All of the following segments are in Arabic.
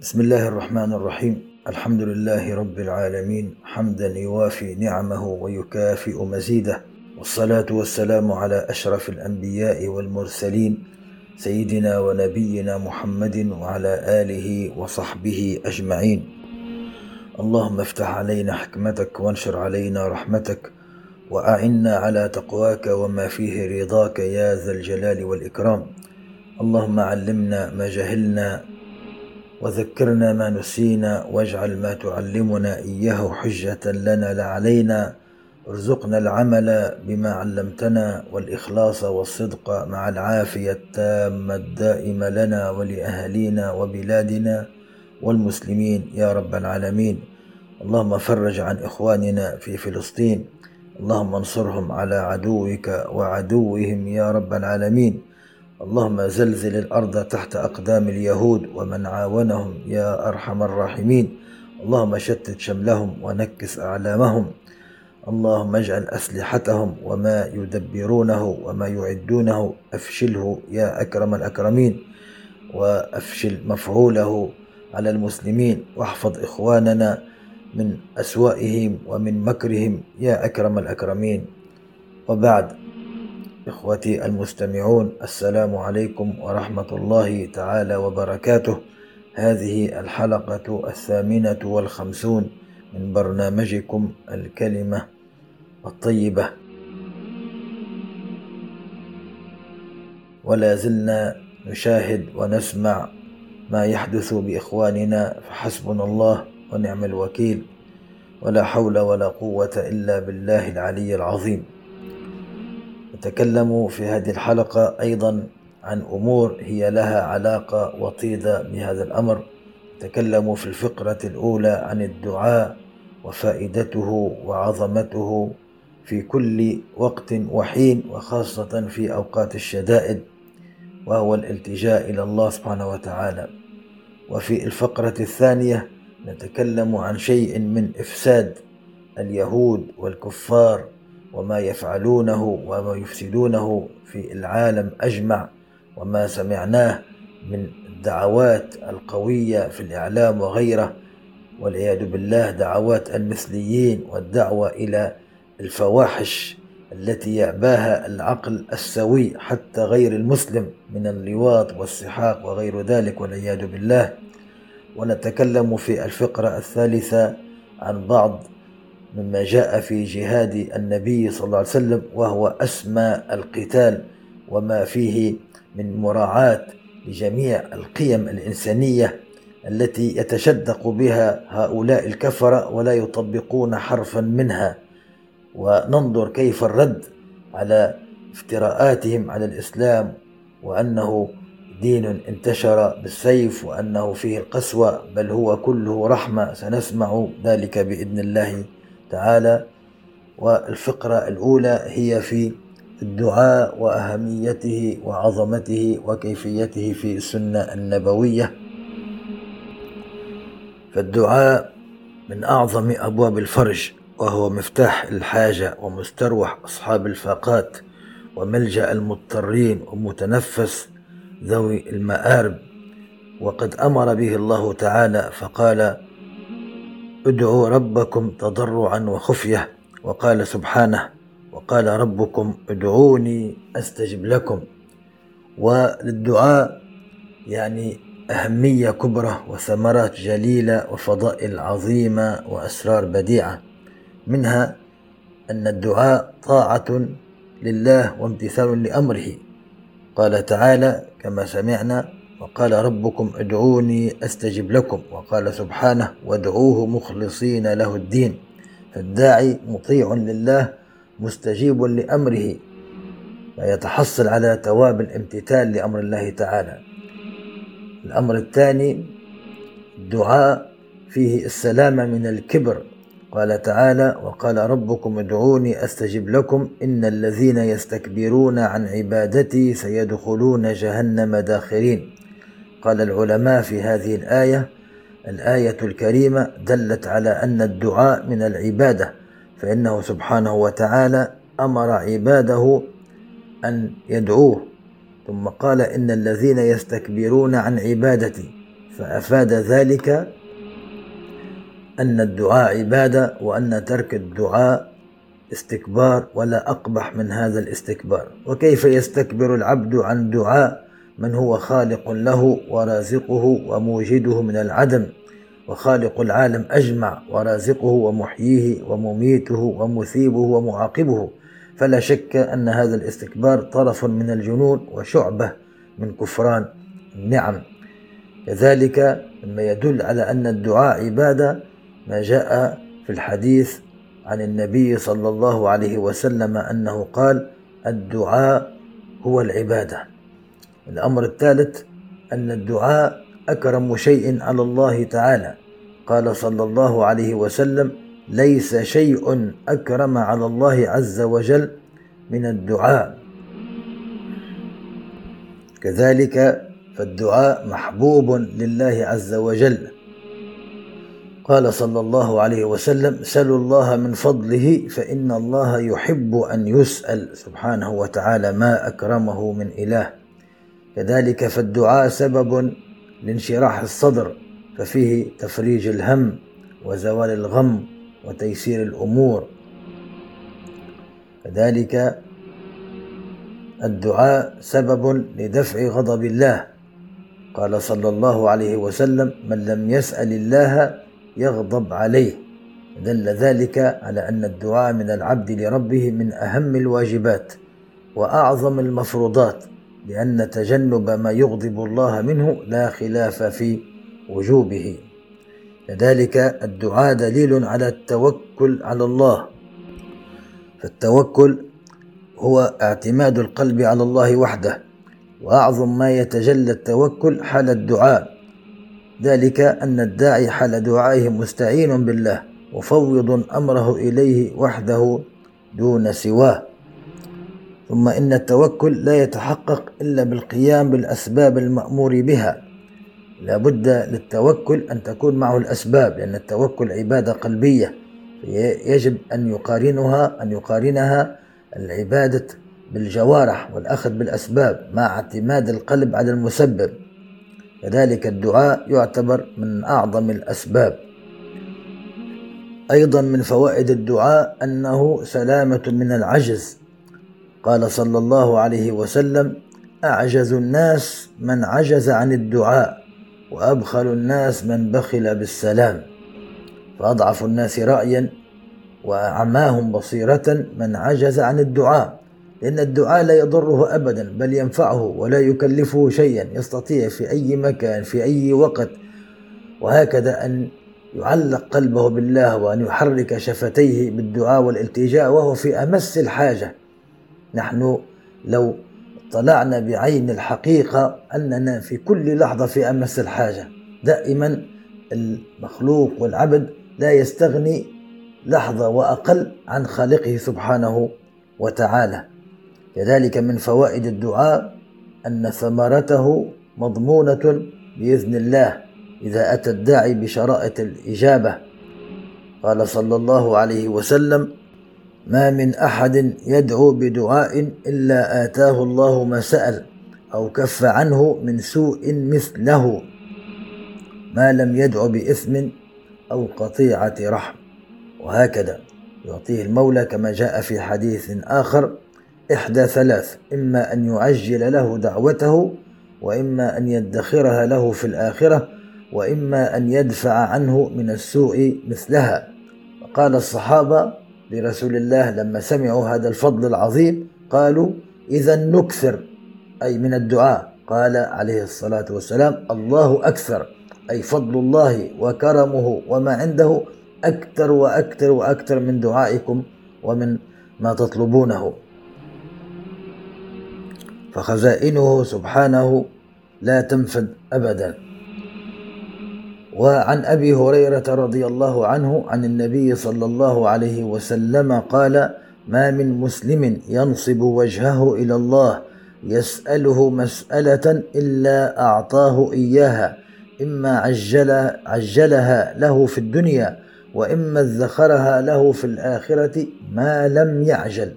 بسم الله الرحمن الرحيم الحمد لله رب العالمين حمدا يوافي نعمه ويكافئ مزيده والصلاة والسلام على أشرف الأنبياء والمرسلين سيدنا ونبينا محمد وعلى آله وصحبه أجمعين اللهم افتح علينا حكمتك وانشر علينا رحمتك وأعنا على تقواك وما فيه رضاك يا ذا الجلال والإكرام اللهم علمنا ما جهلنا وذكرنا ما نسينا واجعل ما تعلمنا إياه حجة لنا لا علينا ارزقنا العمل بما علمتنا والإخلاص والصدق مع العافية التامة الدائمة لنا ولأهالينا وبلادنا والمسلمين. يا رب العالمين اللهم فرج عن إخواننا في فلسطين اللهم انصرهم على عدوك وعدوهم يا رب العالمين. اللهم زلزل الأرض تحت أقدام اليهود ومن عاونهم يا أرحم الراحمين. اللهم شتت شملهم ونكس أعلامهم. اللهم اجعل أسلحتهم وما يدبرونه وما يعدونه أفشله يا أكرم الأكرمين. وأفشل مفعوله على المسلمين. واحفظ إخواننا من أسوائهم ومن مكرهم يا أكرم الأكرمين. وبعد إخوتي المستمعون السلام عليكم ورحمة الله تعالى وبركاته. هذه الحلقة الثامنة والخمسون من برنامجكم الكلمة الطيبة. ولا زلنا نشاهد ونسمع ما يحدث بإخواننا فحسبنا الله ونعم الوكيل. ولا حول ولا قوة إلا بالله العلي العظيم. نتكلم في هذه الحلقة أيضا عن أمور هي لها علاقة وطيدة بهذا الأمر. نتكلم في الفقرة الأولى عن الدعاء وفائدته وعظمته في كل وقت وحين وخاصة في أوقات الشدائد وهو الالتجاء إلى الله سبحانه وتعالى. وفي الفقرة الثانية نتكلم عن شيء من إفساد اليهود والكفار وما يفعلونه وما يفسدونه في العالم أجمع وما سمعناه من الدعوات القوية في الإعلام وغيره. والعياذ بالله دعوات المثليين والدعوة إلى الفواحش التي يأباها العقل السوي حتى غير المسلم من اللواط والسحاق وغير ذلك. والعياذ بالله. ونتكلم في الفقرة الثالثة عن بعض مما جاء في جهاد النبي صلى الله عليه وسلم وهو أسمى القتال وما فيه من مراعاة لجميع القيم الإنسانية التي يتشدق بها هؤلاء الكفرة ولا يطبقون حرفا منها. وننظر كيف الرد على افتراءاتهم على الإسلام وأنه دين انتشر بالسيف وأنه فيه القسوة بل هو كله رحمة سنسمع ذلك بإذن الله. تعالى والفقرة الأولى هي في الدعاء وأهميته وعظمته وكيفيته في السنة النبوية. فالدعاء من أعظم أبواب الفرج وهو مفتاح الحاجة ومستروح أصحاب الفاقات وملجأ المضطرين ومتنفس ذوي المآرب. وقد أمر به الله تعالى فقال ادعوا ربكم تضرعا وخفية. وقال سبحانه وقال ربكم ادعوني أستجب لكم. وللدعاء يعني أهمية كبرى وثمرات جليلة وفضائل عظيمة وأسرار بديعة. منها أن الدعاء طاعة لله وامتثال لأمره. قال تعالى كما سمعنا وقال ربكم ادعوني أستجب لكم. وقال سبحانه وادعوه مخلصين له الدين. فالداعي مطيع لله مستجيب لأمره فيتحصل على ثواب الامتثال لأمر الله تعالى. الأمر الثاني الدعاء فيه السلامه من الكبر. قال تعالى وقال ربكم ادعوني أستجب لكم. إن الذين يستكبرون عن عبادتي سيدخلون جهنم داخرين. قال العلماء في هذه الآية الآية الكريمة دلت على أن الدعاء من العبادة فإنه سبحانه وتعالى أمر عباده أن يدعوه. ثم قال إن الذين يستكبرون عن عبادتي فأفاد ذلك أن الدعاء عبادة وأن ترك الدعاء استكبار ولا أقبح من هذا الاستكبار. وكيف يستكبر العبد عن دعاء؟ من هو خالق له ورازقه وموجده من العدم وخالق العالم أجمع ورازقه ومحييه ومميته ومثيبه ومعاقبه. فلا شك أن هذا الاستكبار طرف من الجنون وشعبة من كفران النعم. كذلك مما يدل على أن الدعاء عبادة ما جاء في الحديث عن النبي صلى الله عليه وسلم أنه قال الدعاء هو العبادة. الأمر الثالث أن الدعاء أكرم شيء على الله تعالى. قال صلى الله عليه وسلم ليس شيء أكرم على الله عز وجل من الدعاء. كذلك فالدعاء محبوب لله عز وجل. قال صلى الله عليه وسلم سلوا الله من فضله فإن الله يحب أن يسأل سبحانه وتعالى ما أكرمه من إله. كذلك فالدعاء سبب لانشراح الصدر ففيه تفريج الهم وزوال الغم وتيسير الأمور. كذلك الدعاء سبب لدفع غضب الله. قال صلى الله عليه وسلم من لم يسأل الله يغضب عليه دل ذلك على أن الدعاء من العبد لربه من أهم الواجبات وأعظم المفروضات. لأن تجنب ما يغضب الله منه لا خلاف في وجوبه. كذلك الدعاء دليل على التوكل على الله. فالتوكل هو اعتماد القلب على الله وحده وأعظم ما يتجلى التوكل حال الدعاء. ذلك أن الداعي حال دعائه مستعين بالله مفوض أمره إليه وحده دون سواه. ثم إن التوكل لا يتحقق إلا بالقيام بالأسباب المأمور بها. لا بد للتوكل أن تكون معه الأسباب لأن التوكل عبادة قلبية. يجب أن يقارنها أن يقارنها العبادة بالجوارح والأخذ بالأسباب مع اعتماد القلب على المسبب. كذلك الدعاء يعتبر من أعظم الأسباب. أيضا من فوائد الدعاء أنه سلامة من العجز. قال صلى الله عليه وسلم أعجز الناس من عجز عن الدعاء وأبخل الناس من بخل بالسلام. فأضعف الناس رأيا وأعماهم بصيرة من عجز عن الدعاء لأن الدعاء لا يضره أبدا بل ينفعه ولا يكلفه شيئا يستطيع في أي مكان في أي وقت. وهكذا أن يعلق قلبه بالله وأن يحرك شفتيه بالدعاء والالتجاء وهو في أمس الحاجة. نحن لو طلعنا بعين الحقيقة أننا في كل لحظة في أمس الحاجة. دائما المخلوق والعبد لا يستغني لحظة وأقل عن خالقه سبحانه وتعالى. كذلك من فوائد الدعاء أن ثمرته مضمونة بإذن الله إذا أتى الداعي بشرائط الإجابة. قال صلى الله عليه وسلم ما من أحد يدعو بدعاء إلا آتاه الله ما سأل أو كف عنه من سوء مثله. ما لم يدع بإثم أو قطيعة رحم. وهكذا يعطيه المولى كما جاء في حديث آخر. إحدى ثلاث إما أن يعجل له دعوته وإما أن يدخرها له في الآخرة وإما أن يدفع عنه من السوء مثلها. قال الصحابة لرسول الله لما سمعوا هذا الفضل العظيم قالوا إذا نكثر أي من الدعاء. قال عليه الصلاة والسلام الله أكثر أي فضل الله وكرمه وما عنده أكثر وأكثر وأكثر من دعائكم ومن ما تطلبونه. فخزائنه سبحانه لا تنفد أبدا. وعن أبي هريرة رضي الله عنه عن النبي صلى الله عليه وسلم قال ما من مسلم ينصب وجهه إلى الله يسأله مسألة إلا أعطاه إياها إما عجل عجلها له في الدنيا وإما ادخرها له في الآخرة ما لم يعجل.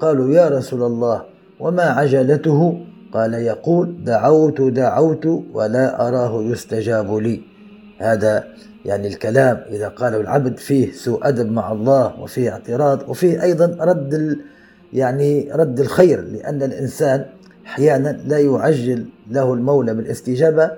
قالوا يا رسول الله وما عجلته؟ قال يقول دعوت دعوت ولا أراه يستجاب لي. هذا يعني الكلام إذا قاله العبد فيه سوء أدب مع الله وفيه اعتراض وفيه أيضا رد يعني رد الخير لأن الإنسان أحيانا لا يعجل له المولى بالاستجابة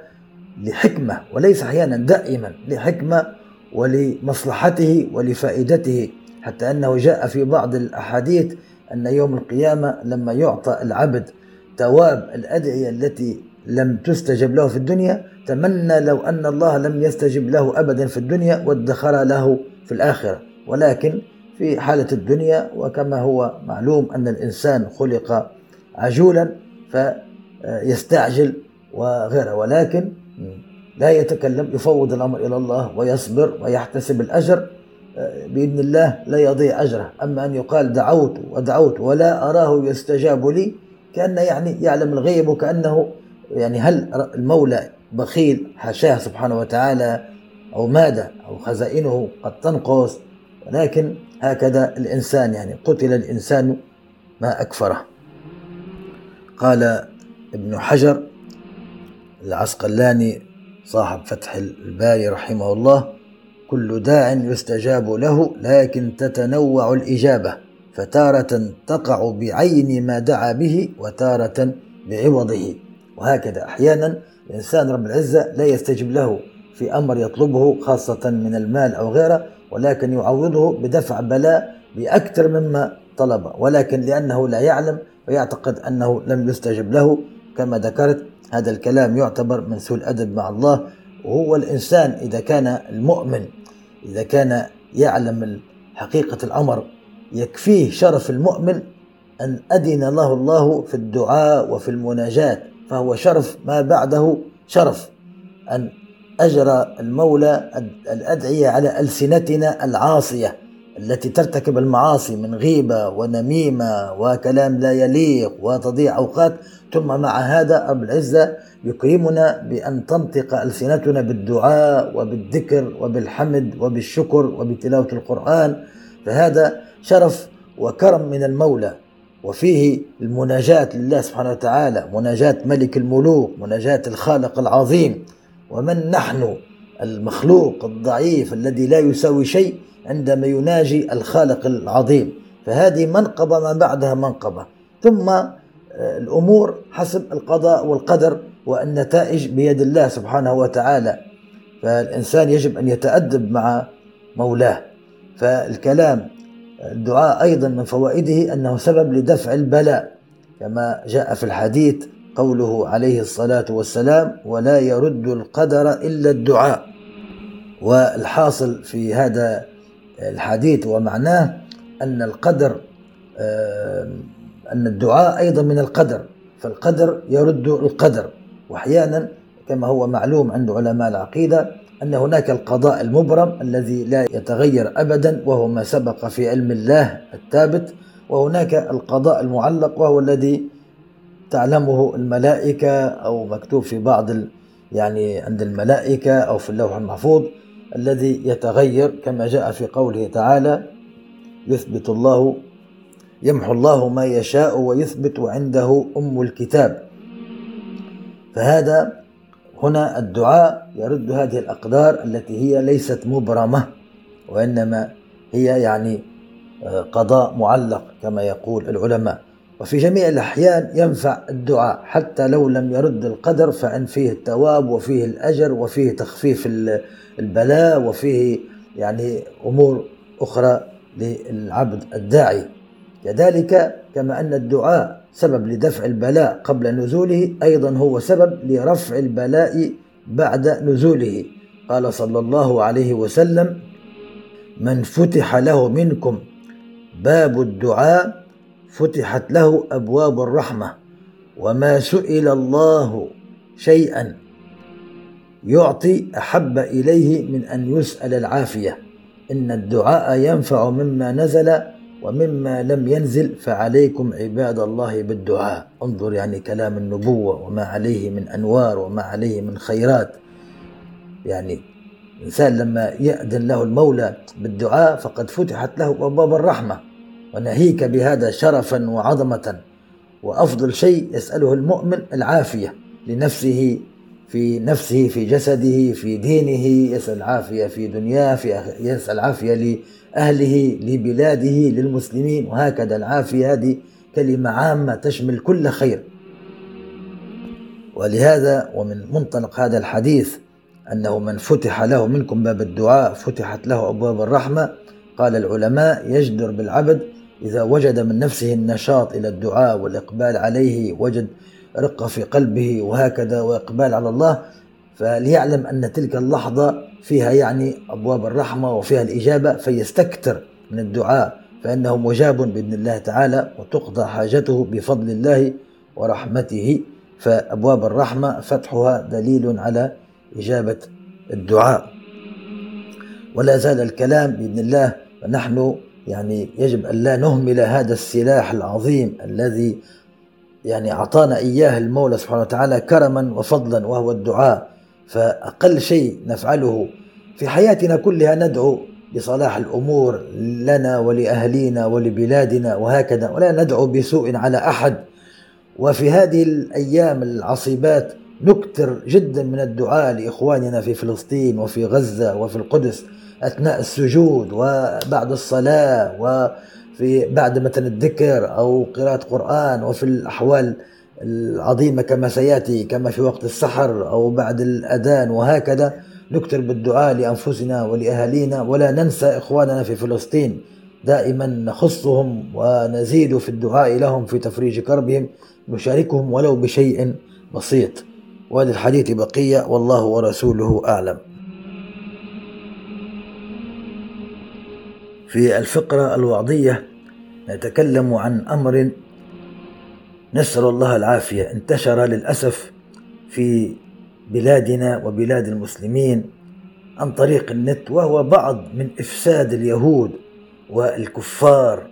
لحكمة وليس أحيانا دائما لحكمة ولمصلحته ولفائدته حتى أنه جاء في بعض الأحاديث أن يوم القيامة لما يعطى العبد تواب الأدعية التي لم تستجب له في الدنيا تمنى لو أن الله لم يستجب له أبدا في الدنيا وادخر له في الآخرة. ولكن في حالة الدنيا وكما هو معلوم أن الإنسان خلق عجولا فيستعجل وغيره. ولكن لا يتكلم يفوض الأمر إلى الله ويصبر ويحتسب الأجر. بإذن الله لا يضيع أجره. أما أن يقال دعوت ودعوت ولا أراه يستجاب لي كأنه يعني يعلم الغيب وكأنه يعني هل المولى بخيل حاشاه سبحانه وتعالى أو ماذا أو خزائنه قد تنقص؟ ولكن هكذا الإنسان يعني قتل الإنسان ما أكفره. قال ابن حجر العسقلاني صاحب فتح الباري رحمه الله كل داع يستجاب له لكن تتنوع الإجابة فتارة تقع بعين ما دعا به وتارة بعوضه. وهكذا. أحيانا الإنسان رب العزة لا يستجب له في أمر يطلبه خاصة من المال أو غيره ولكن يعوضه بدفع بلاء بأكثر مما طلب ولكن لأنه لا يعلم ويعتقد أنه لم يستجب له. كما ذكرت هذا الكلام يعتبر من سوء الأدب مع الله. وهو الإنسان إذا كان المؤمن إذا كان يعلم حقيقة الأمر يكفيه شرف المؤمن أن أدن له الله في الدعاء وفي المناجاة. فهو شرف ما بعده شرف. أن أجرى المولى الأدعية على ألسنتنا العاصية التي ترتكب المعاصي من غيبة ونميمة وكلام لا يليق وتضيع أوقات. ثم مع هذا رب العزة يكرمنا بأن تنطق ألسنتنا بالدعاء وبالذكر وبالحمد وبالشكر وبتلاوة القرآن. فهذا شرف وكرم من المولى. وفيه المناجاة لله سبحانه وتعالى مناجاة ملك الملوك مناجاة الخالق العظيم. ومن نحن المخلوق الضعيف الذي لا يساوي شيء عندما يناجي الخالق العظيم. فهذه منقبة ما بعدها منقبة. ثم آه، الأمور حسب القضاء والقدر والنتائج بيد الله سبحانه وتعالى. فالإنسان يجب أن يتأدب مع مولاه. فالكلام الدعاء أيضا من فوائده أنه سبب لدفع البلاء كما جاء في الحديث قوله عليه الصلاة والسلام ولا يرد القدر إلا الدعاء والحاصل في هذا الحديث ومعناه أن القدر أن الدعاء أيضا من القدر فالقدر يرد القدر. وأحيانا كما هو معلوم عند علماء العقيدة أن هناك القضاء المبرم الذي لا يتغير أبدا وهو ما سبق في علم الله الثابت وهناك القضاء المعلق وهو الذي تعلمه الملائكة أو مكتوب في بعض يعني عند الملائكة أو في اللوح المحفوظ الذي يتغير كما جاء في قوله تعالى يثبت الله يمحو الله ما يشاء ويثبت وعنده أم الكتاب. فهذا هنا الدعاء يرد هذه الأقدار التي هي ليست مبرمة وإنما هي يعني آه، قضاء معلق كما يقول العلماء. وفي جميع الأحيان ينفع الدعاء حتى لو لم يرد القدر فإن فيه الثواب وفيه الأجر وفيه تخفيف البلاء وفيه يعني أمور أخرى للعبد الداعي. كذلك كما أن الدعاء سبب لدفع البلاء قبل نزوله أيضا هو سبب لرفع البلاء بعد نزوله. قال صلى الله عليه وسلم من فتح له منكم باب الدعاء فتحت له أبواب الرحمة وما سئل الله شيئا يعطي أحب إليه من أن يسأل العافية. إن الدعاء ينفع مما نزل ومما لم ينزل فعليكم عباد الله بالدعاء. انظر يعني كلام النبوة وما عليه من أنوار وما عليه من خيرات. يعني الإنسان لما يأذن له المولى بالدعاء فقد فتحت له أبواب الرحمة وناهيك بهذا شرفا وعظمة. وأفضل شيء يسأله المؤمن العافية لنفسه في نفسه في جسده في دينه يسأل العافية في دنياه في يسأل العافية لأهله لبلاده للمسلمين وهكذا العافية هذه كلمة عامة تشمل كل خير. ولهذا ومن منطلق هذا الحديث أنه من فتح له منكم باب الدعاء فتحت له أبواب الرحمة قال العلماء يجدر بالعبد إذا وجد من نفسه النشاط إلى الدعاء والإقبال عليه وجد رقة في قلبه وهكذا وإقبال على الله فليعلم أن تلك اللحظة فيها يعني أبواب الرحمة وفيها الإجابة فيستكثر من الدعاء فإنه مجاب بإذن الله تعالى وتقضى حاجته بفضل الله ورحمته فأبواب الرحمة فتحها دليل على إجابة الدعاء. ولا زال الكلام بإذن الله ونحن يعني يجب أن لا نهمل هذا السلاح العظيم الذي يعني أعطانا إياه المولى سبحانه وتعالى كرما وفضلا وهو الدعاء فأقل شيء نفعله في حياتنا كلها ندعو بصلاح الأمور لنا ولأهلينا ولبلادنا وهكذا ولا ندعو بسوء على أحد. وفي هذه الأيام العصيبات نكثر جدا من الدعاء لإخواننا في فلسطين وفي غزة وفي القدس أثناء السجود وبعد الصلاة وفي بعد مثلا الذكر أو قراءة قرآن وفي الأحوال العظيمة كما سيأتي كما في وقت السحر أو بعد الأذان وهكذا نكثر بالدعاء لأنفسنا ولأهالينا. ولا ننسى إخواننا في فلسطين دائما نخصهم ونزيد في الدعاء لهم في تفريج كربهم نشاركهم ولو بشيء بسيط. وللحديث بقية والله ورسوله أعلم. في الفقرة الوعظية نتكلم عن أمر نسأل الله العافية انتشر للأسف في بلادنا وبلاد المسلمين عن طريق النت وهو بعض من إفساد اليهود والكفار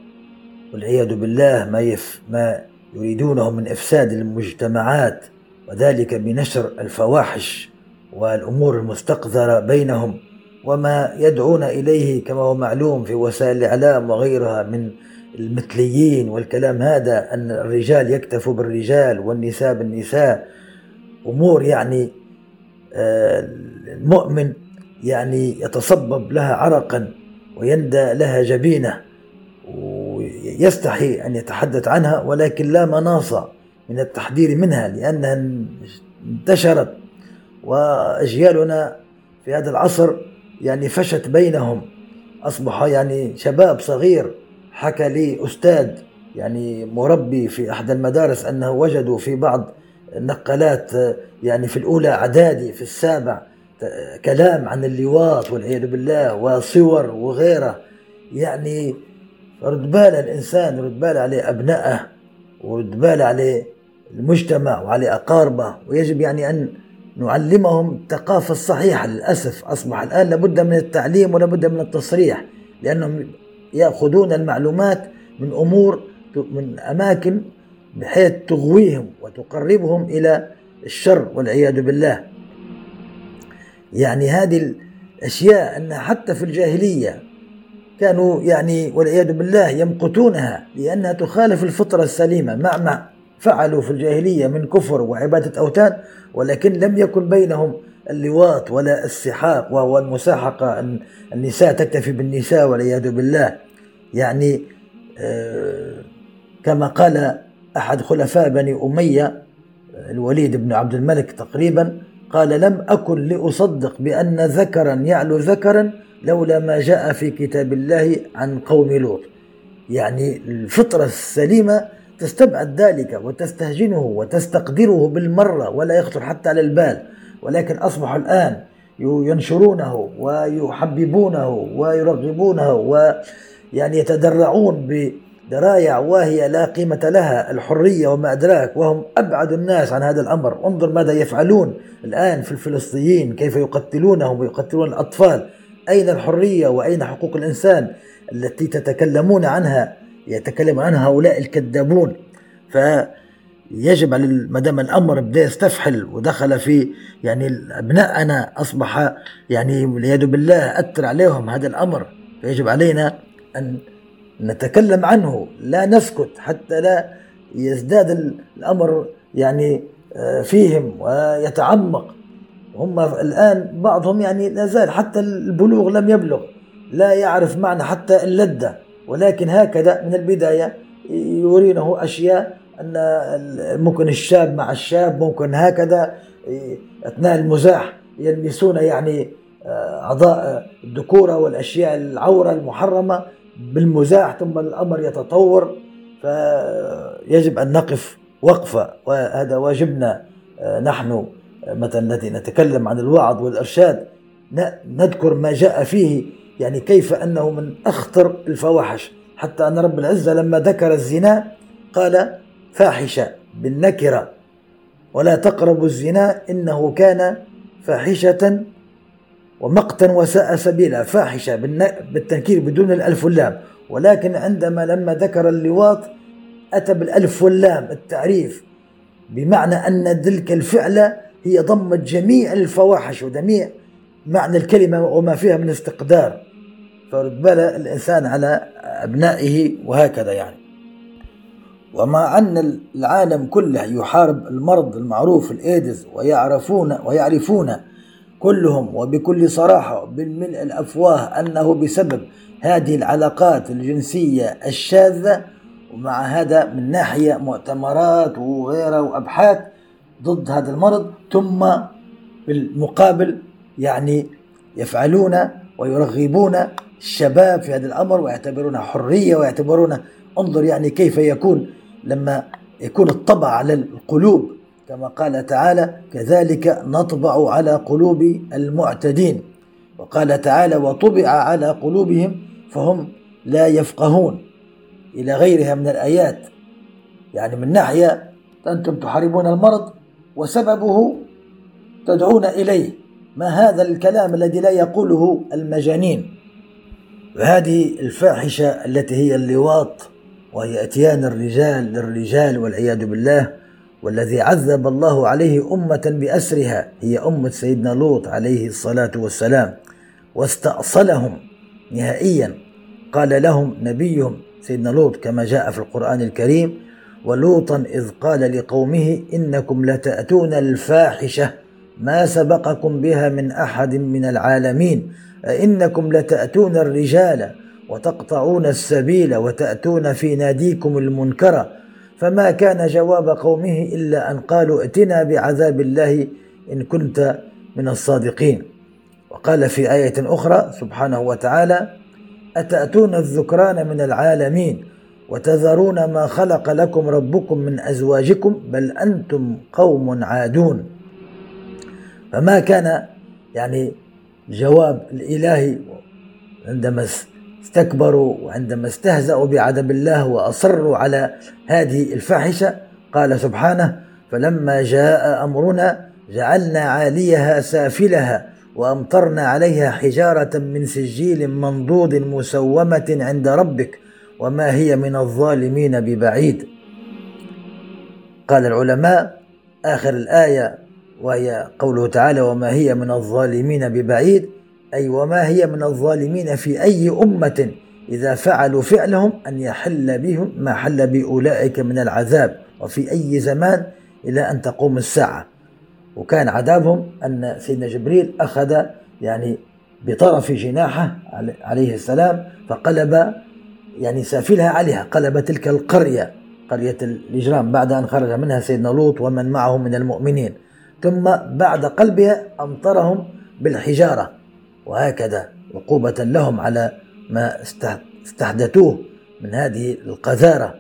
والعياذ بالله ما يف ما يريدونه من إفساد المجتمعات وذلك بنشر الفواحش والأمور المستقذرة بينهم. وما يدعون إليه كما هو معلوم في وسائل الإعلام وغيرها من المثليين والكلام هذا أن الرجال يكتفوا بالرجال والنساء بالنساء. أمور يعني آه، المؤمن يعني يتصبب لها عرقا ويندى لها جبينة ويستحي أن يتحدث عنها ولكن لا مناص من التحذير منها لأنها انتشرت. وأجيالنا في هذا العصر يعني فشت بينهم. أصبح يعني شباب صغير. حكى لي أستاذ يعني مربي في أحد المدارس أنه وجدوا في بعض النقلات يعني في الأولى إعدادي في السابع كلام عن اللواط والعياذ بالله وصور وغيره. يعني رد بال الإنسان رد بال عليه أبنائه ورد بال عليه المجتمع وعلى أقاربه. ويجب يعني أن نعلمهم الثقافة الصحيحة. للأسف أصبح الآن لابد من التعليم ولابد من التصريح لأنهم يأخذون المعلومات من أمور من أماكن بحيث تغويهم وتقربهم إلى الشر والعياذ بالله. يعني هذه الأشياء أنها حتى في الجاهلية كانوا يعني والعياذ بالله يمقتونها لأنها تخالف الفطرة السليمة. مع مع فعلوا في الجاهلية من كفر وعبادة أوثان ولكن لم يكن بينهم اللواط ولا السحاق وهو المساحقة النساء تكتفي بالنساء والعياذ بالله. يعني آه، كما قال أحد خلفاء بني أمية الوليد بن عبد الملك تقريبا قال لم أكن لأصدق بأن ذكرا يعلو ذكرا لولا ما جاء في كتاب الله عن قوم لوط. يعني الفطرة السليمة تستبعد ذلك وتستهجنه وتستقدره بالمرة ولا يخطر حتى على البال ولكن أصبحوا الآن ينشرونه ويحببونه ويرغبونه ويعني يتدرعون بدرايع واهية لا قيمة لها الحرية وما أدراك وهم أبعد الناس عن هذا الأمر. انظر ماذا يفعلون الآن في الفلسطينيين كيف يقتلونهم ويقتلون الأطفال. أين الحرية وأين حقوق الإنسان التي تتكلمون عنها؟ يتكلم عنها هؤلاء الكذابون. فيجب على ما دام الأمر بدا يستفحل ودخل في يعني ابنائنا أصبح يعني والعياذ بالله اثر عليهم هذا الأمر. فيجب علينا أن نتكلم عنه لا نسكت حتى لا يزداد الأمر يعني آه، فيهم ويتعمق. هم الآن بعضهم يعني لا زال حتى البلوغ لم يبلغ لا يعرف معنى حتى اللذة. ولكن هكذا من البداية يرينه أشياء أن ممكن الشاب مع الشاب ممكن هكذا أثناء المزاح يلمسون يعني آه، أعضاء الذكورة والأشياء العورة المحرمة بالمزاح ثم الأمر يتطور فيجب أن نقف وقفة وهذا واجبنا آه، نحن مثلا الذي نتكلم عن الوعظ والإرشاد نذكر ما جاء فيه يعني كيف أنه من أخطر الفواحش. حتى أن رب العزة لما ذكر الزنا قال فاحشة بالنكرة. ولا تقربوا الزنا إنه كان فاحشة ومقتا وساء سبيلا. فاحشة بالتنكير بدون الألف واللام. ولكن عندما لما ذكر اللواط أتى بالألف واللام التعريف بمعنى أن تلك الفعلة هي ضمت جميع الفواحش وجميع معنى الكلمة وما فيها من استقدار. بال الإنسان على أبنائه وهكذا يعني. ومع أن العالم كله يحارب المرض المعروف الإيدز ويعرفون ويعرفون كلهم وبكل صراحة بالملء الأفواه أنه بسبب هذه العلاقات الجنسية الشاذة ومع هذا من ناحية مؤتمرات وغيرها وأبحاث ضد هذا المرض ثم بالمقابل يعني يفعلون ويرغبون الشباب في هذا الأمر ويعتبرونها حرية ويعتبرونها انظر يعني كيف يكون لما يكون الطبع على القلوب. كما قال تعالى كذلك نطبع على قلوب المعتدين وقال تعالى وطبع على قلوبهم فهم لا يفقهون إلى غيرها من الآيات. يعني من ناحية أنتم تحاربون المرض وسببه تدعون إليه. ما هذا الكلام الذي لا يقوله المجانين؟ وهذه الفاحشة التي هي اللواط وهي أتيان الرجال للرجال والعياذ بالله والذي عذب الله عليه أمة بأسرها هي أمة سيدنا لوط عليه الصلاة والسلام. واستأصلهم نهائيا. قال لهم نبيهم سيدنا لوط كما جاء في القرآن الكريم ولوطا إذ قال لقومه إنكم لتأتون الفاحشة ما سبقكم بها من أحد من العالمين أئنكم لتأتون الرجال وتقطعون السبيل وتأتون في ناديكم المنكر فما كان جواب قومه إلا أن قالوا ائتنا بعذاب الله إن كنت من الصادقين. وقال في آية أخرى سبحانه وتعالى أتأتون الذكران من العالمين وتذرون ما خلق لكم ربكم من أزواجكم بل أنتم قوم عادون. فما كان يعني جواب الإلهي عندما استكبروا وعندما استهزأوا بعذاب الله وأصروا على هذه الفاحشة قال سبحانه فلما جاء أمرنا جعلنا عاليها سافلها وأمطرنا عليها حجارة من سجيل منضود مسومة عند ربك وما هي من الظالمين ببعيد. قال العلماء آخر الآية وهي قوله تعالى وما هي من الظالمين ببعيد أي وما هي من الظالمين في أي أمة إذا فعلوا فعلهم أن يحل بهم ما حل بأولئك من العذاب. وفي أي زمان إلى أن تقوم الساعة. وكان عذابهم أن سيدنا جبريل أخذ يعني بطرف جناحه عليه السلام فقلب يعني سافلها عليها قلب تلك القرية قرية الإجرام بعد أن خرج منها سيدنا لوط ومن معه من المؤمنين. ثم بعد قلبها أمطرهم بالحجارة وهكذا عقوبة لهم على ما استحدثوه من هذه القذارة.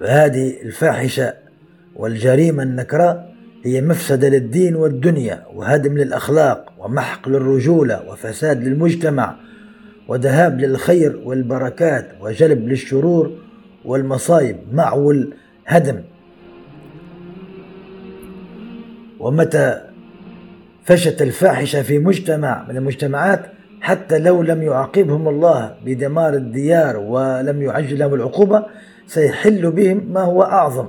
فهذه الفاحشة والجريمة النكراء هي مفسدة للدين والدنيا وهدم للأخلاق ومحق للرجولة وفساد للمجتمع وذهاب للخير والبركات وجلب للشرور والمصايب معه الهدم ومتى فشت الفاحشة في مجتمع من المجتمعات حتى لو لم يعاقبهم الله بدمار الديار ولم يعجل لهم العقوبة سيحل بهم ما هو أعظم.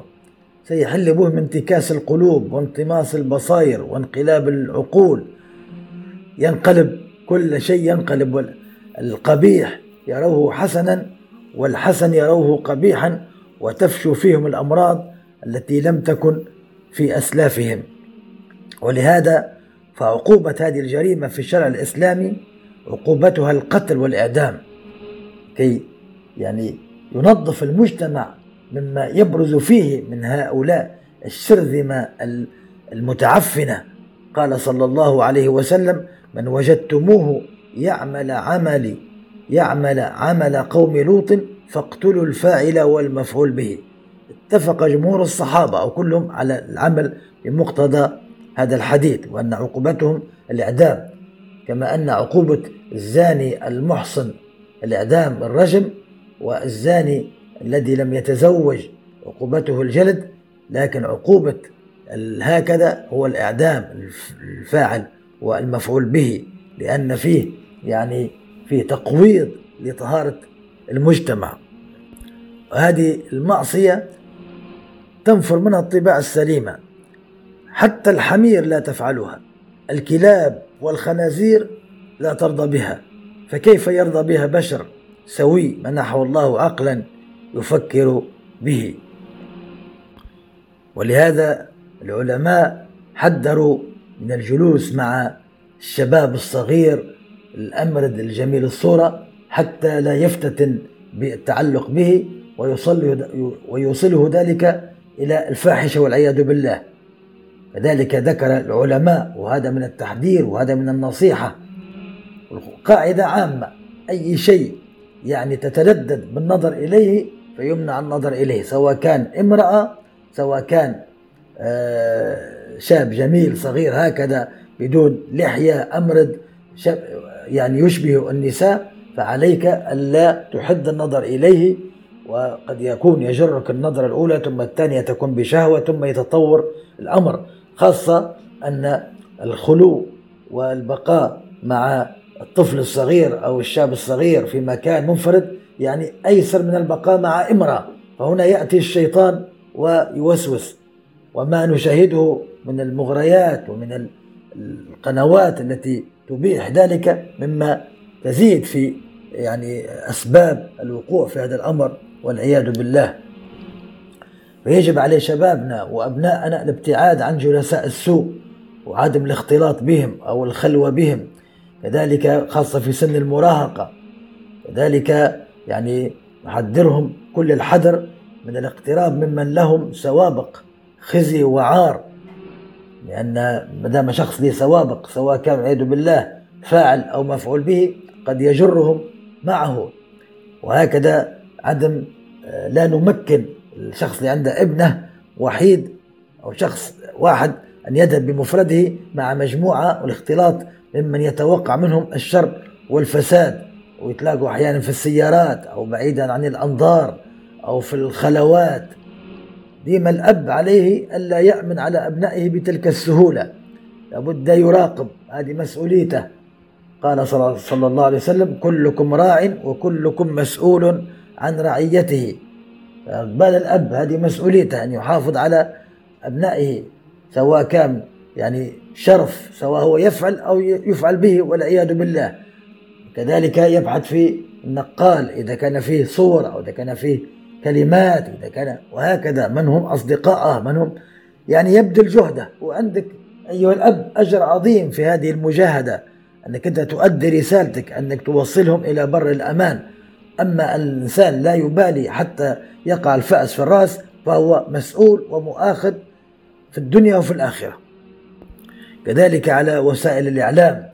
سيحل بهم انتكاس القلوب وانطماس البصائر وانقلاب العقول. ينقلب كل شيء ينقلب. القبيح يروه حسنا والحسن يروه قبيحا وتفشو فيهم الأمراض التي لم تكن في أسلافهم. ولهذا فعقوبة هذه الجريمة في الشرع الإسلامي عقوبتها القتل والإعدام. كي يعني ينظف المجتمع مما يبرز فيه من هؤلاء الشرذمة المتعفنة. قال صلى الله عليه وسلم من وجدتموه يعمل عمل يعمل عمل قوم لوط فاقتلوا الفاعل والمفعول به. اتفق جمهور الصحابة أو كلهم على العمل بمقتضى هذا الحديث وأن عقوبتهم الإعدام كما أن عقوبة الزاني المحصن الإعدام الرجم والزاني الذي لم يتزوج عقوبته الجلد لكن عقوبة هكذا هو الإعدام الفاعل والمفعول به لأن فيه يعني فيه تقويض لطهارة المجتمع. وهذه المعصية تنفر منها الطباع السليمة. حتى الحمير لا تفعلها. الكلاب والخنازير لا ترضى بها. فكيف يرضى بها بشر سوي منحه الله عقلا يفكر به؟ ولهذا العلماء حذروا من الجلوس مع الشباب الصغير الأمرد الجميل الصورة حتى لا يفتتن بالتعلق به ويوصله, ذلك إلى الفاحشة والعياذ بالله. كذلك ذكر العلماء وهذا من التحذير وهذا من النصيحة. قاعدة عامة أي شيء يعني تتردد بالنظر إليه فيمنع النظر إليه سواء كان امرأة سواء كان آه، شاب جميل صغير هكذا بدون لحية أمرد شاب يعني يشبه النساء فعليك ألا تحد النظر إليه وقد يكون يجرك النظرة الأولى ثم الثانية تكون بشهوة ثم يتطور الأمر. خاصة أن الخلو والبقاء مع الطفل الصغير أو الشاب الصغير في مكان منفرد يعني أيسر من البقاء مع إمرأة. فهنا يأتي الشيطان ويوسوس. وما نشاهده من المغريات ومن القنوات التي تبيح ذلك مما تزيد في يعني أسباب الوقوع في هذا الأمر والعياذ بالله. فيجب على شبابنا وأبناءنا الابتعاد عن جلساء السوء وعدم الاختلاط بهم أو الخلوة بهم كذلك خاصة في سن المراهقة كذلك يعني نحذرهم كل الحذر من الاقتراب ممن لهم سوابق خزي وعار لأن ما دام شخص له سوابق سواء كان والعياذ بالله فاعل أو مفعول به قد يجرهم معه. وهكذا عدم آه، لا نمكن الشخص اللي عنده ابنه وحيد أو شخص واحد أن يذهب بمفرده مع مجموعة والاختلاط ممن يتوقع منهم الشر والفساد. ويتلاقوا أحيانا في السيارات أو بعيدا عن الأنظار أو في الخلوات. ديما الأب عليه ألا يأمن على أبنائه بتلك السهولة. لابد يراقب هذه مسؤوليته. قال صلى الله عليه وسلم كلكم راع وكلكم مسؤول عن رعيته. بل الأب هذه مسؤوليته أن يحافظ على أبنائه سواء كان يعني شرف سواء هو يفعل أو يفعل به والعياذ بالله. كذلك يبحث في النقال إذا كان فيه صور أو إذا كان فيه كلمات إذا كان وهكذا. من هم أصدقائه من هم؟ يعني يبذل جهده. وعندك أيها الأب أجر عظيم في هذه المجاهدة أنك أنت تؤدي رسالتك أنك توصلهم إلى بر الأمان. أما الإنسان لا يبالي حتى يقع الفأس في الرأس فهو مسؤول ومؤاخذ في الدنيا وفي الآخرة. كذلك على وسائل الإعلام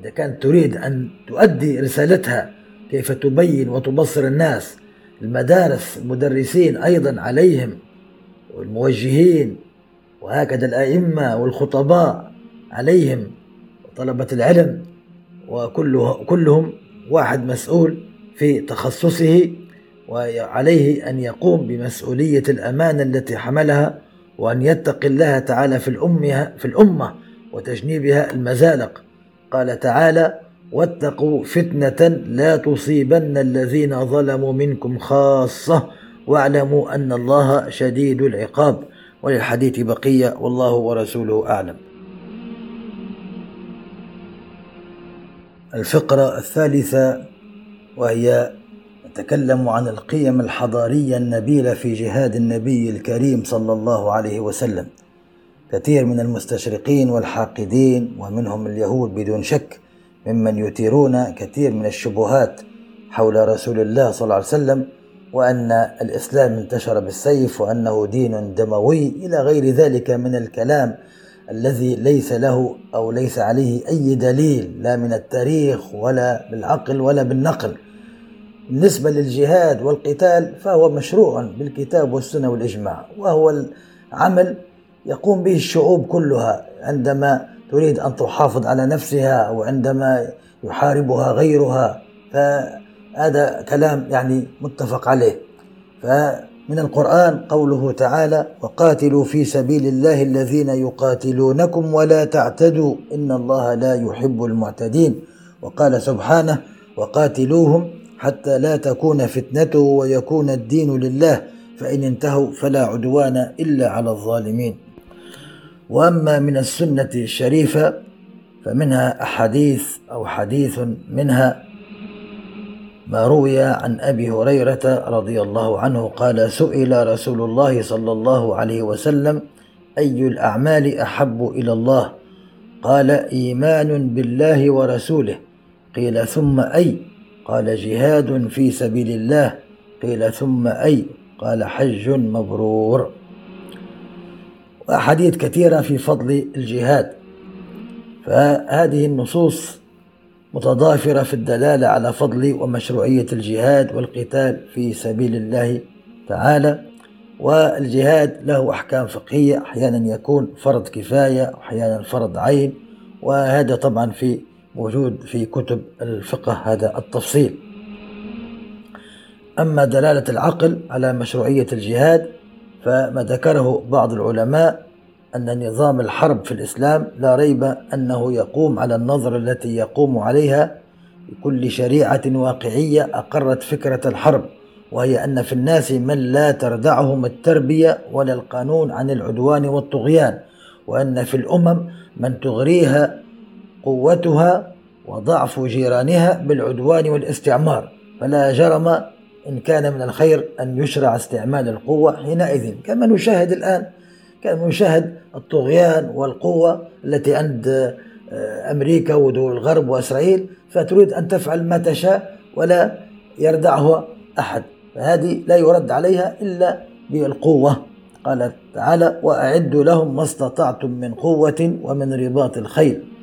إذا كانت تريد أن تؤدي رسالتها كيف تبين وتبصر الناس المدارس المدرسين أيضا عليهم والموجهين وهكذا الأئمة والخطباء عليهم وطلبة العلم وكله كلهم واحد مسؤول في تخصصه وعليه أن يقوم بمسؤولية الأمانة التي حملها وأن يتقي الله تعالى في الأمة في الأمة وتجنيبها المزالق. قال تعالى واتقوا فتنة لا تصيبن الذين ظلموا منكم خاصة واعلموا أن الله شديد العقاب وللحديث بقية والله ورسوله أعلم. الفقرة الثالثة وهي نتكلم عن القيم الحضارية النبيلة في جهاد النبي الكريم صلى الله عليه وسلم. كثير من المستشرقين والحاقدين ومنهم اليهود بدون شك ممن يثيرون كثير من الشبهات حول رسول الله صلى الله عليه وسلم وأن الإسلام انتشر بالسيف وأنه دين دموي إلى غير ذلك من الكلام الذي ليس له أو ليس عليه أي دليل لا من التاريخ ولا بالعقل ولا بالنقل. بالنسبة للجهاد والقتال فهو مشروع بالكتاب والسنة والإجماع وهو العمل يقوم به الشعوب كلها. عندما تريد أن تحافظ على نفسها أو عندما يحاربها غيرها فهذا كلام يعني متفق عليه. فمن القرآن قوله تعالى وقاتلوا في سبيل الله الذين يقاتلونكم ولا تعتدوا إن الله لا يحب المعتدين وقال سبحانه وقاتلوهم حتى لا تكون فتنته ويكون الدين لله فإن انتهوا فلا عدوان إلا على الظالمين. وأما من السنة الشريفة فمنها أحاديث أو حديث منها ما روي عن أبي هريرة رضي الله عنه قال سئل رسول الله صلى الله عليه وسلم أي الأعمال أحب إلى الله؟ قال إيمان بالله ورسوله. قيل ثم أي؟ قال جهاد في سبيل الله. قيل ثم أي؟ قال حج مبرور. وأحاديث كثيرة في فضل الجهاد. فهذه النصوص متضافرة في الدلالة على فضل ومشروعية الجهاد والقتال في سبيل الله تعالى. والجهاد له أحكام فقهية أحيانا يكون فرض كفاية أحيانا فرض عين. وهذا طبعا في موجود في كتب الفقه هذا التفصيل. أما دلالة العقل على مشروعية الجهاد فما ذكره بعض العلماء أن نظام الحرب في الإسلام لا ريب أنه يقوم على النظرة التي يقوم عليها بكل شريعة واقعية أقرت فكرة الحرب وهي أن في الناس من لا تردعهم التربية ولا القانون عن العدوان والطغيان وأن في الأمم من تغريها قوتها وضعف جيرانها بالعدوان والاستعمار. فلا جرم إن كان من الخير أن يشرع استعمال القوة حينئذ. كما نشاهد الآن كما نشاهد الطغيان والقوة التي عند آه، أمريكا ودول الغرب وإسرائيل. فتريد أن تفعل ما تشاء ولا يردعها أحد. فهذه لا يرد عليها إلا بالقوة. قال تعالى وأعدوا لهم ما استطعتم من قوة ومن رباط الخيل.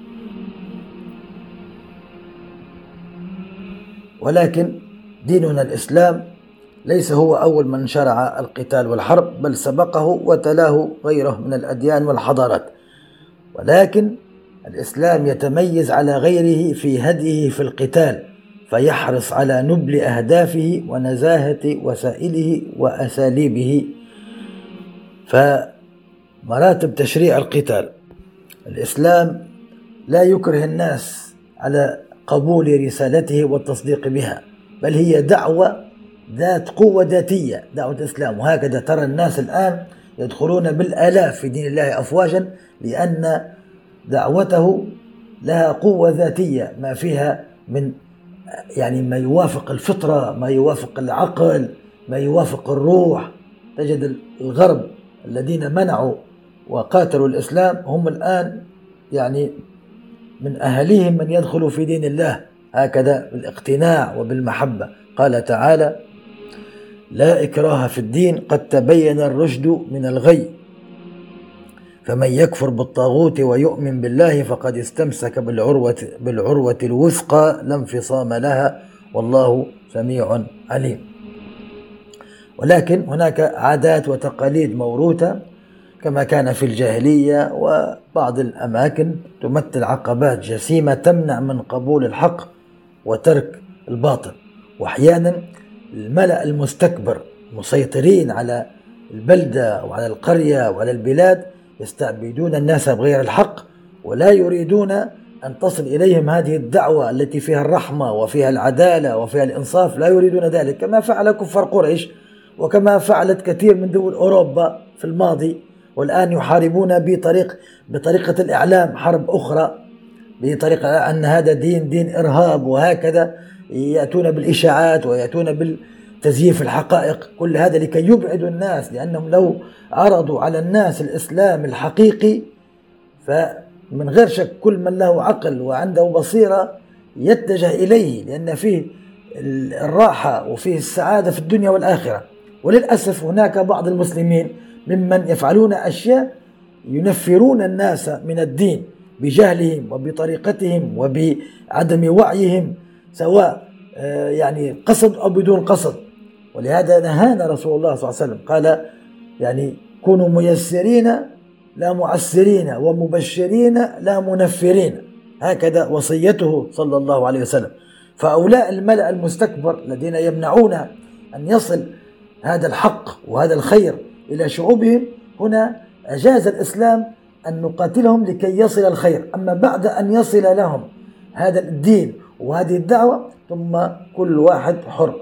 ولكن ديننا الإسلام ليس هو أول من شرع القتال والحرب بل سبقه وتلاه غيره من الأديان والحضارات. ولكن الإسلام يتميز على غيره في هديه في القتال فيحرص على نبل أهدافه ونزاهة وسائله وأساليبه. فمراتب تشريع القتال الإسلام لا يكره الناس على قبول رسالته والتصديق بها بل هي دعوة ذات قوة ذاتية دعوة الإسلام. وهكذا ترى الناس الآن يدخلون بالآلاف في دين الله أفواجا لأن دعوته لها قوة ذاتية ما فيها من يعني ما يوافق الفطرة ما يوافق العقل ما يوافق الروح. تجد الغرب الذين منعوا وقاتلوا الإسلام هم الآن يعني من أهلهم من يدخل في دين الله. هكذا بالاقتناع وبالمحبة. قال تعالى لا إكراه في الدين قد تبين الرشد من الغي. فمن يكفر بالطاغوت ويؤمن بالله فقد استمسك بالعروة, بالعروة الوثقى لا انفصام لها والله سميع عليم. ولكن هناك عادات وتقاليد موروثة كما كان في الجاهلية وبعض الأماكن تمثل عقبات جسيمة تمنع من قبول الحق وترك الباطل. وأحيانا الملأ المستكبر مسيطرين على البلدة وعلى القرية وعلى البلاد يستعبدون الناس بغير الحق ولا يريدون أن تصل إليهم هذه الدعوة التي فيها الرحمة وفيها العدالة وفيها الإنصاف. لا يريدون ذلك. كما فعل كفار قريش وكما فعلت كثير من دول أوروبا في الماضي. والآن يحاربون بطريق بطريقة الإعلام حرب أخرى بطريقة أن هذا دين دين إرهاب وهكذا يأتون بالإشاعات ويأتون بالتزييف الحقائق. كل هذا لكي يبعدوا الناس لأنهم لو عرضوا على الناس الإسلام الحقيقي فمن غير شك كل من له عقل وعنده بصيرة يتجه إليه لأن فيه الراحة وفيه السعادة في الدنيا والآخرة. وللأسف هناك بعض المسلمين ممن يفعلون أشياء ينفرون الناس من الدين بجهلهم وبطريقتهم وبعدم وعيهم سواء آه، يعني قصد أو بدون قصد. ولهذا نهانا رسول الله صلى الله عليه وسلم قال يعني كونوا ميسرين لا معسرين ومبشرين لا منفرين. هكذا وصيته صلى الله عليه وسلم. فأولاء الملأ المستكبر الذين يمنعون أن يصل هذا الحق وهذا الخير إلى شعوبهم. هنا أجاز الإسلام أن نقاتلهم لكي يصل الخير. أما بعد أن يصل لهم هذا الدين وهذه الدعوة ثم كل واحد حر.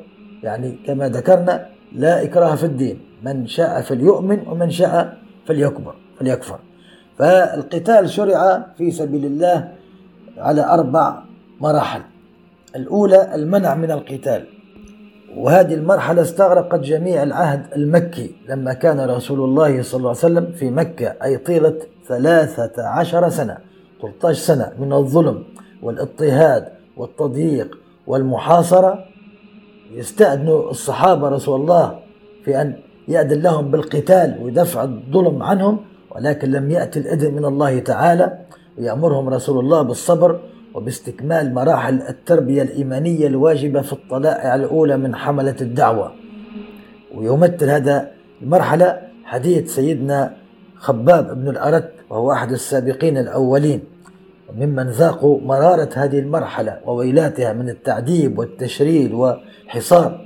يعني كما ذكرنا لا إكراه في الدين. من شاء فليؤمن ومن شاء فليكبر فليكفر. فالقتال شرع في سبيل الله على أربع مراحل. الأولى المنع من القتال. وهذه المرحلة استغرقت جميع العهد المكي لما كان رسول الله صلى الله عليه وسلم في مكة أي طيلة ثلاثة عشر سنة 13 سنة من الظلم والاضطهاد والتضييق والمحاصرة. يستأذن الصحابة رسول الله في أن يأذن لهم بالقتال ويدفع الظلم عنهم ولكن لم يأتي الإذن من الله تعالى. ويأمرهم رسول الله بالصبر وباستكمال مراحل التربية الإيمانية الواجبة في الطلائع الأولى من حملة الدعوة. ويمثل هذا المرحلة حديث سيدنا خباب بن الأرت وهو أحد السابقين الأولين. ممن ذاقوا مرارة هذه المرحلة وويلاتها من التعذيب والتشريد والحصار.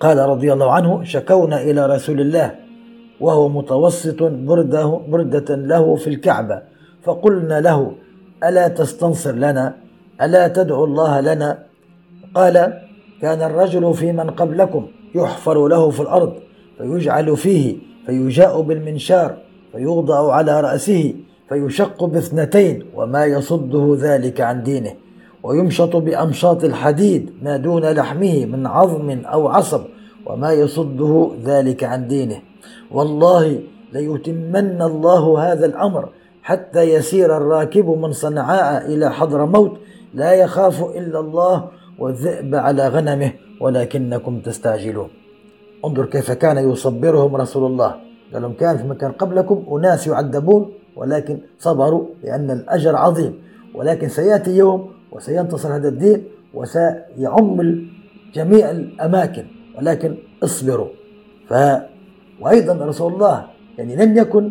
قال رضي الله عنه شكونا إلى رسول الله وهو متوسط برده بردة له في الكعبة فقلنا له ألا تستنصر لنا؟ ألا تدعو الله لنا؟ قال كان الرجل في من قبلكم يحفر له في الأرض فيجعل فيه فيجاء بالمنشار فيوضع على رأسه فيشق باثنتين وما يصده ذلك عن دينه ويمشط بأمشاط الحديد ما دون لحمه من عظم أو عصب وما يصده ذلك عن دينه. والله ليتمن الله هذا الأمر حتى يسير الراكب من صنعاء إلى حضر موت. لا يخاف إلا الله والذئب على غنمه ولكنكم تستعجلون. انظر كيف كان يصبرهم رسول الله. قال لهم كان في مكان قبلكم أناس يعذبون ولكن صبروا لأن الأجر عظيم. ولكن سيأتي يوم وسينتصر هذا الدين وسيعم جميع الأماكن ولكن اصبروا. ف وأيضا رسول الله يعني لم يكن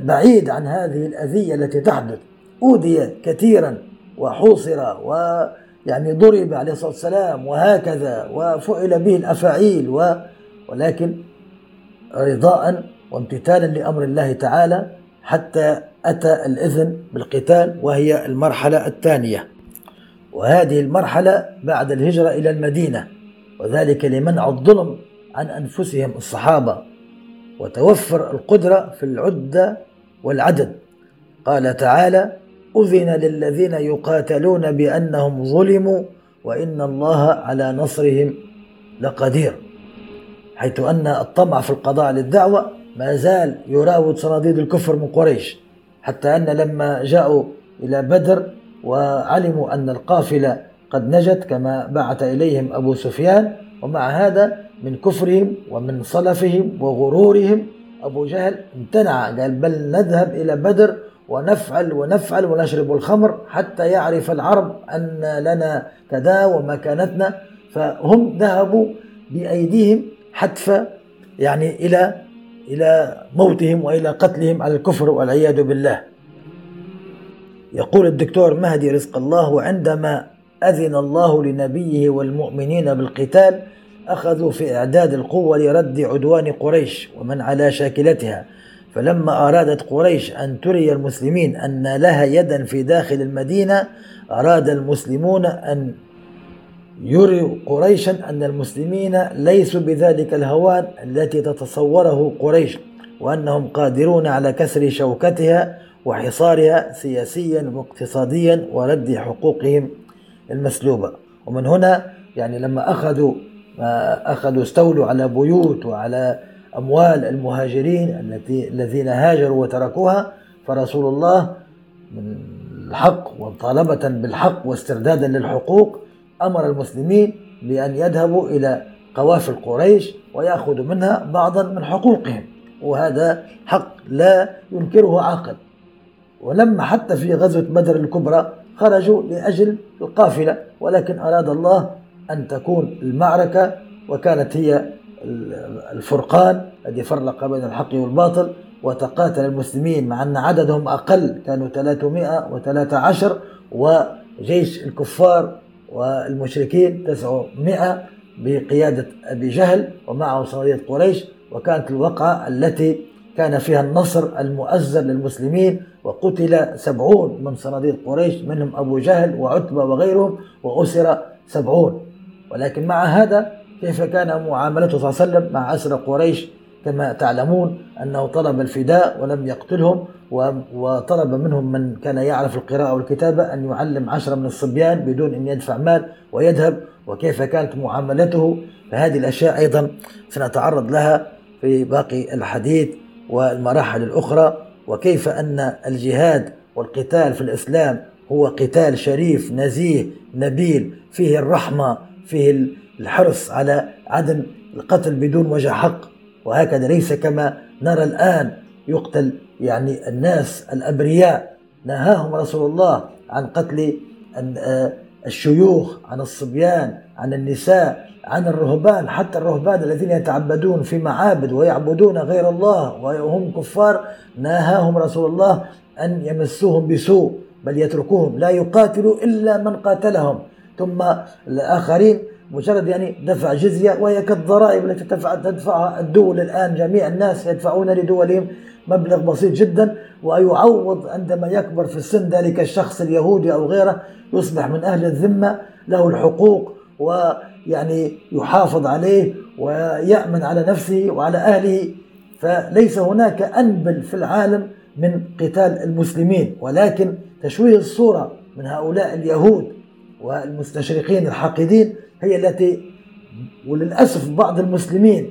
بعيد عن هذه الأذية التي تحدث. أوذي كثيرا وحوصر ويعني ضرب عليه الصلاة والسلام وهكذا وفعل به الأفاعيل و ولكن رضاء وامتثالا لأمر الله تعالى حتى أتى الإذن بالقتال وهي المرحلة الثانية. وهذه المرحلة بعد الهجرة إلى المدينة وذلك لمنع الظلم عن أنفسهم الصحابة. وتوفر القدرة في العدة والعدد. قال تعالى أذن للذين يقاتلون بأنهم ظلموا وإن الله على نصرهم لقدير. حيث أن الطمع في القضاء للدعوة ما زال يراود صناديد الكفر من قريش حتى أن لما جاءوا إلى بدر وعلموا أن القافلة قد نجت كما بعث إليهم أبو سفيان ومع هذا من كفرهم ومن صلفهم وغرورهم. أبو جهل امتنع قال بل نذهب إلى بدر ونفعل ونفعل ونشرب الخمر حتى يعرف العرب أن لنا كذا ومكانتنا فهم ذهبوا بأيديهم حتف يعني إلى إلى موتهم وإلى قتلهم على الكفر والعياذ بالله. يقول الدكتور مهدي رزق الله وعندما أذن الله لنبيه والمؤمنين بالقتال أخذوا في إعداد القوة لرد عدوان قريش ومن على شاكلتها. فلما أرادت قريش أن تري المسلمين أن لها يدا في داخل المدينة أراد المسلمون أن يروا قريشا أن المسلمين ليسوا بذلك الهوان التي تتصوره قريش وأنهم قادرون على كسر شوكتها وحصارها سياسيا واقتصاديا ورد حقوقهم المسلوبة. ومن هنا يعني لما أخذوا أخذوا استولوا على بيوت وعلى أموال المهاجرين التي الذين هاجروا وتركوها فرسول الله من الحق وطالبة بالحق واستردادا للحقوق أمر المسلمين بأن يذهبوا إلى قوافل قريش ويأخذوا منها بعضا من حقوقهم وهذا حق لا ينكره عاقل. ولما حتى في غزوة بدر الكبرى خرجوا لأجل القافلة ولكن أراد الله أن تكون المعركة وكانت هي الفرقان الذي فرق بين الحق والباطل وتقاتل المسلمين مع أن عددهم أقل. كانوا 313 وجيش الكفار والمشركين 900 بقيادة أبي جهل ومعه صناديد قريش. وكانت الوقعة التي كان فيها النصر المؤزر للمسلمين وقتل سبعون من صناديد قريش منهم أبو جهل وعتبة وغيرهم وأسر سبعون. ولكن مع هذا كيف كان معاملته صلى الله عليه وسلم مع أسر قريش؟ كما تعلمون أنه طلب الفداء ولم يقتلهم وطلب منهم من كان يعرف القراءة والكتابة أن يعلم عشرة من الصبيان بدون أن يدفع مال ويذهب وكيف كانت معاملته؟ فهذه الأشياء أيضا سنتعرض لها في باقي الحديث والمراحل الأخرى. وكيف أن الجهاد والقتال في الإسلام هو قتال شريف نزيه نبيل فيه الرحمة فيه الحرص على عدم القتل بدون وجه حق. وهكذا ليس كما نرى الآن يقتل يعني الناس الأبرياء. نهاهم رسول الله عن قتل آه، الشيوخ عن الصبيان عن النساء عن الرهبان حتى الرهبان الذين يتعبدون في معابد ويعبدون غير الله وهم كفار. نهاهم رسول الله أن يمسوهم بسوء بل يتركوهم. لا يقاتلوا إلا من قاتلهم. ثم الآخرين مجرد يعني دفع جزية وهي كالضرائب التي تدفع تدفعها الدول الآن جميع الناس يدفعون لدولهم مبلغ بسيط جدا ويعوض عندما يكبر في السن ذلك الشخص اليهودي أو غيره يصبح من أهل الذمة له الحقوق ويعني يحافظ عليه ويأمن على نفسه وعلى أهله. فليس هناك أنبل في العالم من قتال المسلمين ولكن تشويه الصورة من هؤلاء اليهود والمستشرقين الحاقدين هي التي وللأسف بعض المسلمين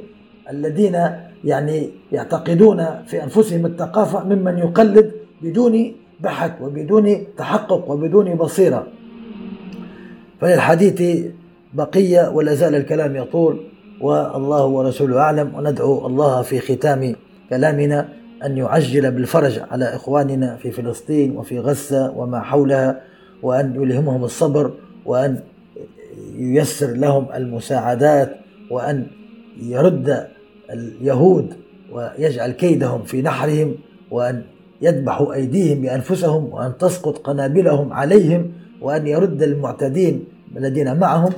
الذين يعني يعتقدون في أنفسهم الثقافة ممن يقلد بدون بحث وبدون تحقق وبدون بصيرة. فللحديث بقية ولا زال الكلام يطول والله ورسوله أعلم وندعو الله في ختام كلامنا أن يعجل بالفرج على إخواننا في فلسطين وفي غزة وما حولها. وأن يلهمهم الصبر وأن ييسر لهم المساعدات وأن يرد اليهود ويجعل كيدهم في نحرهم وأن يذبحوا أيديهم بأنفسهم وأن تسقط قنابلهم عليهم وأن يرد المعتدين الذين معهم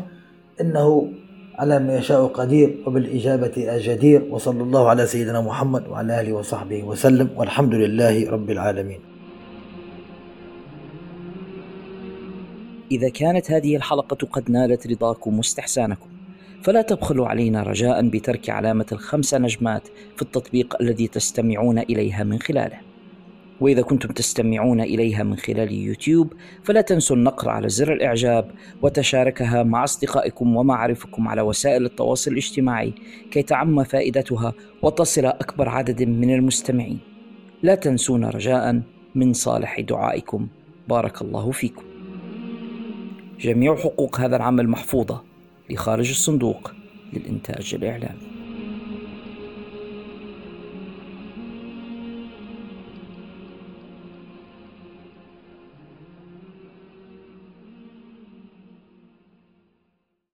إنه على ما يشاء قدير وبالإجابة جدير وصلى الله على سيدنا محمد وعلى آله وصحبه وسلم والحمد لله رب العالمين إذا كانت هذه الحلقة قد نالت رضاكم واستحسانكم فلا تبخلوا علينا رجاء بترك علامة الخمس نجمات في التطبيق الذي تستمعون إليها من خلاله. وإذا كنتم تستمعون إليها من خلال يوتيوب فلا تنسوا النقر على زر الإعجاب وتشاركها مع أصدقائكم ومعارفكم على وسائل التواصل الاجتماعي كي تعم فائدتها وتصل أكبر عدد من المستمعين. لا تنسونا رجاء من صالح دعائكم. بارك الله فيكم. جميع حقوق هذا العمل محفوظة لخارج الصندوق للإنتاج الإعلامي.